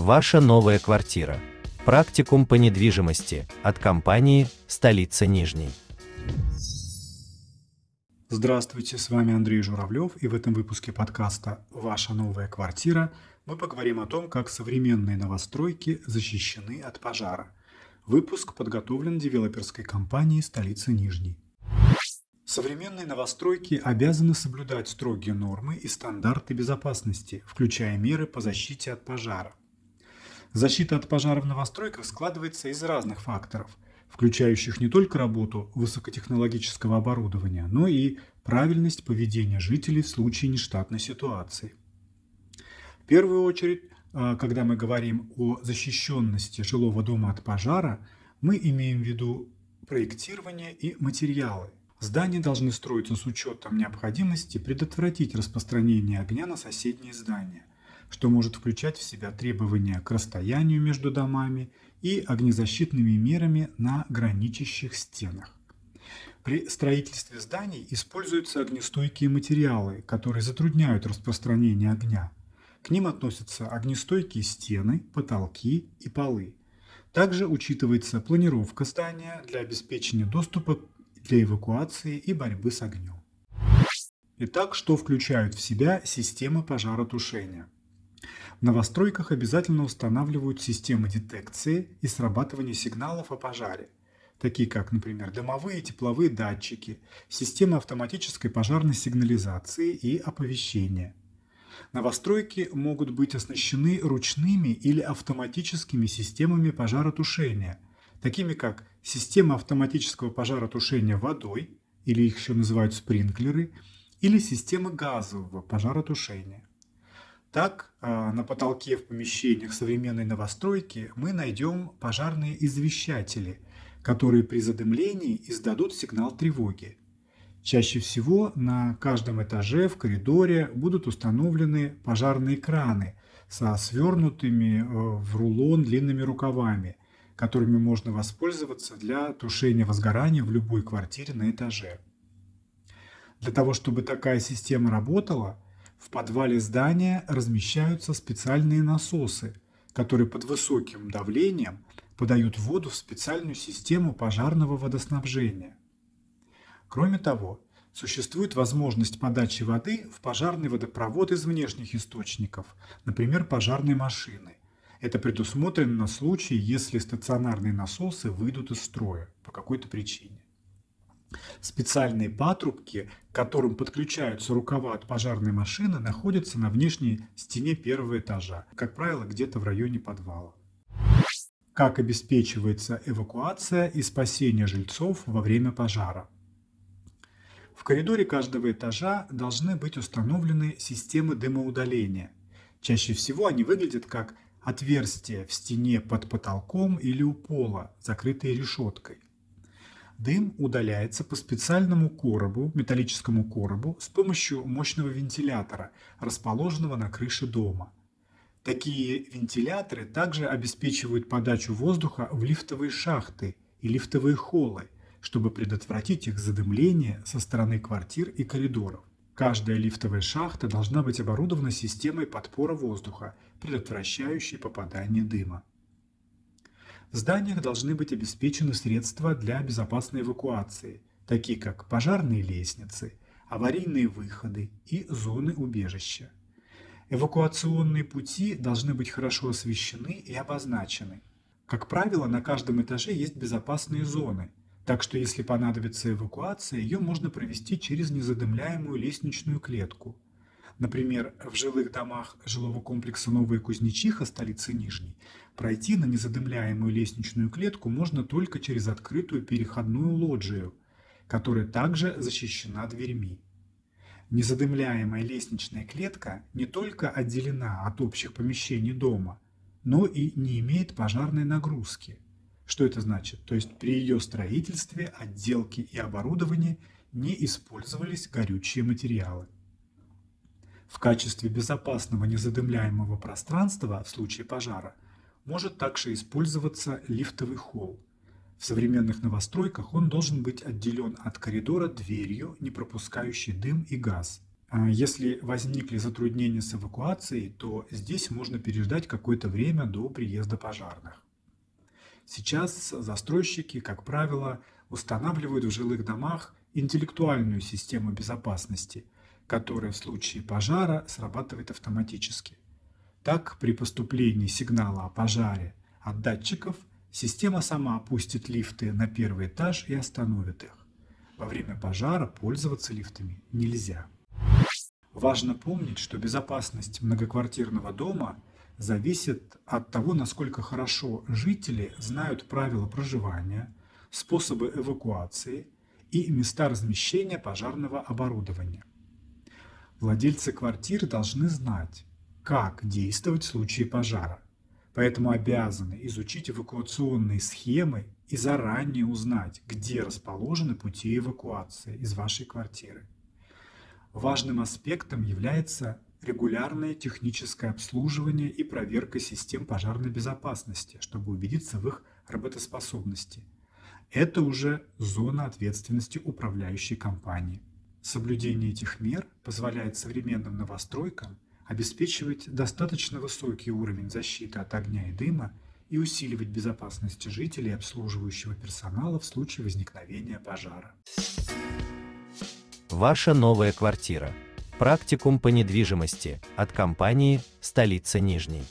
Ваша новая квартира. Практикум по недвижимости от компании «Столица Нижней». Здравствуйте, с вами Андрей Журавлев, и в этом выпуске подкаста «Ваша новая квартира» мы поговорим о том, как современные новостройки защищены от пожара. Выпуск подготовлен девелоперской компанией «Столица Нижней». Современные новостройки обязаны соблюдать строгие нормы и стандарты безопасности, включая меры по защите от пожара. Защита от пожара в новостройках складывается из разных факторов, включающих не только работу высокотехнологического оборудования, но и правильность поведения жителей в случае нештатной ситуации. В первую очередь, а, когда мы говорим о защищенности жилого дома от пожара, мы имеем в виду проектирование и материалы. Здания должны строиться с учетом необходимости предотвратить распространение огня на соседние здания, что может включать в себя требования к расстоянию между домами и огнезащитными мерами на граничащих стенах. При строительстве зданий используются огнестойкие материалы, которые затрудняют распространение огня. К ним относятся огнестойкие стены, потолки и полы. Также учитывается планировка здания для обеспечения доступа для эвакуации и борьбы с огнем. Итак, что включают в себя системы пожаротушения? Новостройках обязательно устанавливают системы детекции и срабатывания сигналов о пожаре, такие как, например, дымовые и тепловые датчики, системы автоматической пожарной сигнализации и оповещения. Новостройки могут быть оснащены ручными или автоматическими системами пожаротушения – такими как система автоматического пожаротушения водой, или их еще называют спринклеры, или система газового пожаротушения. Так, а, на потолке в помещениях современной новостройки мы найдем пожарные извещатели, которые при задымлении издадут сигнал тревоги. Чаще всего на каждом этаже в коридоре будут установлены пожарные краны со свернутыми э, в рулон длинными рукавами, которыми можно воспользоваться для тушения возгорания в любой квартире на этаже. Для того, чтобы такая система работала, в подвале здания размещаются специальные насосы, которые под высоким давлением подают воду в специальную систему пожарного водоснабжения. Кроме того, существует возможность подачи воды в пожарный водопровод из внешних источников, например, пожарной машины. Это предусмотрено на случай, если стационарные насосы выйдут из строя по какой-то причине. Специальные патрубки, к которым подключаются рукава от пожарной машины, находятся на внешней стене первого этажа, как правило, где-то в районе подвала. Как обеспечивается эвакуация и спасение жильцов во время пожара? В коридоре каждого этажа должны быть установлены системы дымоудаления. Чаще всего они выглядят как отверстия в стене под потолком или у пола, закрытые решеткой. Дым удаляется по специальному коробу, металлическому коробу, с помощью мощного вентилятора, расположенного на крыше дома. Такие вентиляторы также обеспечивают подачу воздуха в лифтовые шахты и лифтовые холлы, чтобы предотвратить их задымление со стороны квартир и коридоров. Каждая лифтовая шахта должна быть оборудована системой подпора воздуха, предотвращающей попадание дыма. В зданиях должны быть обеспечены средства для безопасной эвакуации, такие как пожарные лестницы, аварийные выходы и зоны убежища. Эвакуационные пути должны быть хорошо освещены и обозначены. Как правило, на каждом этаже есть безопасные зоны, так что если понадобится эвакуация, ее можно провести через незадымляемую лестничную клетку. Например, в жилых домах жилого комплекса Новая Кузнечиха, столицы Нижней, пройти на незадымляемую лестничную клетку можно только через открытую переходную лоджию, которая также защищена дверьми. Незадымляемая лестничная клетка не только отделена от общих помещений дома, но и не имеет пожарной нагрузки – что это значит? То есть при ее строительстве, отделке и оборудовании не использовались горючие материалы. В качестве безопасного незадымляемого пространства в случае пожара может также использоваться лифтовый холл. В современных новостройках он должен быть отделен от коридора дверью, не пропускающей дым и газ. А если возникли затруднения с эвакуацией, то здесь можно переждать какое-то время до приезда пожарных. Сейчас застройщики, как правило, устанавливают в жилых домах интеллектуальную систему безопасности, которая в случае пожара срабатывает автоматически. Так, при поступлении сигнала о пожаре от датчиков, система сама опустит лифты на первый этаж и остановит их. Во время пожара пользоваться лифтами нельзя. Важно помнить, что безопасность многоквартирного дома зависит от того, насколько хорошо жители знают правила проживания, способы эвакуации и места размещения пожарного оборудования. Владельцы квартир должны знать, как действовать в случае пожара, поэтому обязаны изучить эвакуационные схемы и заранее узнать, где расположены пути эвакуации из вашей квартиры. Важным аспектом является регулярное техническое обслуживание и проверка систем пожарной безопасности, чтобы убедиться в их работоспособности. Это уже зона ответственности управляющей компании. Соблюдение этих мер позволяет современным новостройкам обеспечивать достаточно высокий уровень защиты от огня и дыма и усиливать безопасность жителей и обслуживающего персонала в случае возникновения пожара. Ваша новая квартира. Практикум по недвижимости от компании «Столица Нижней».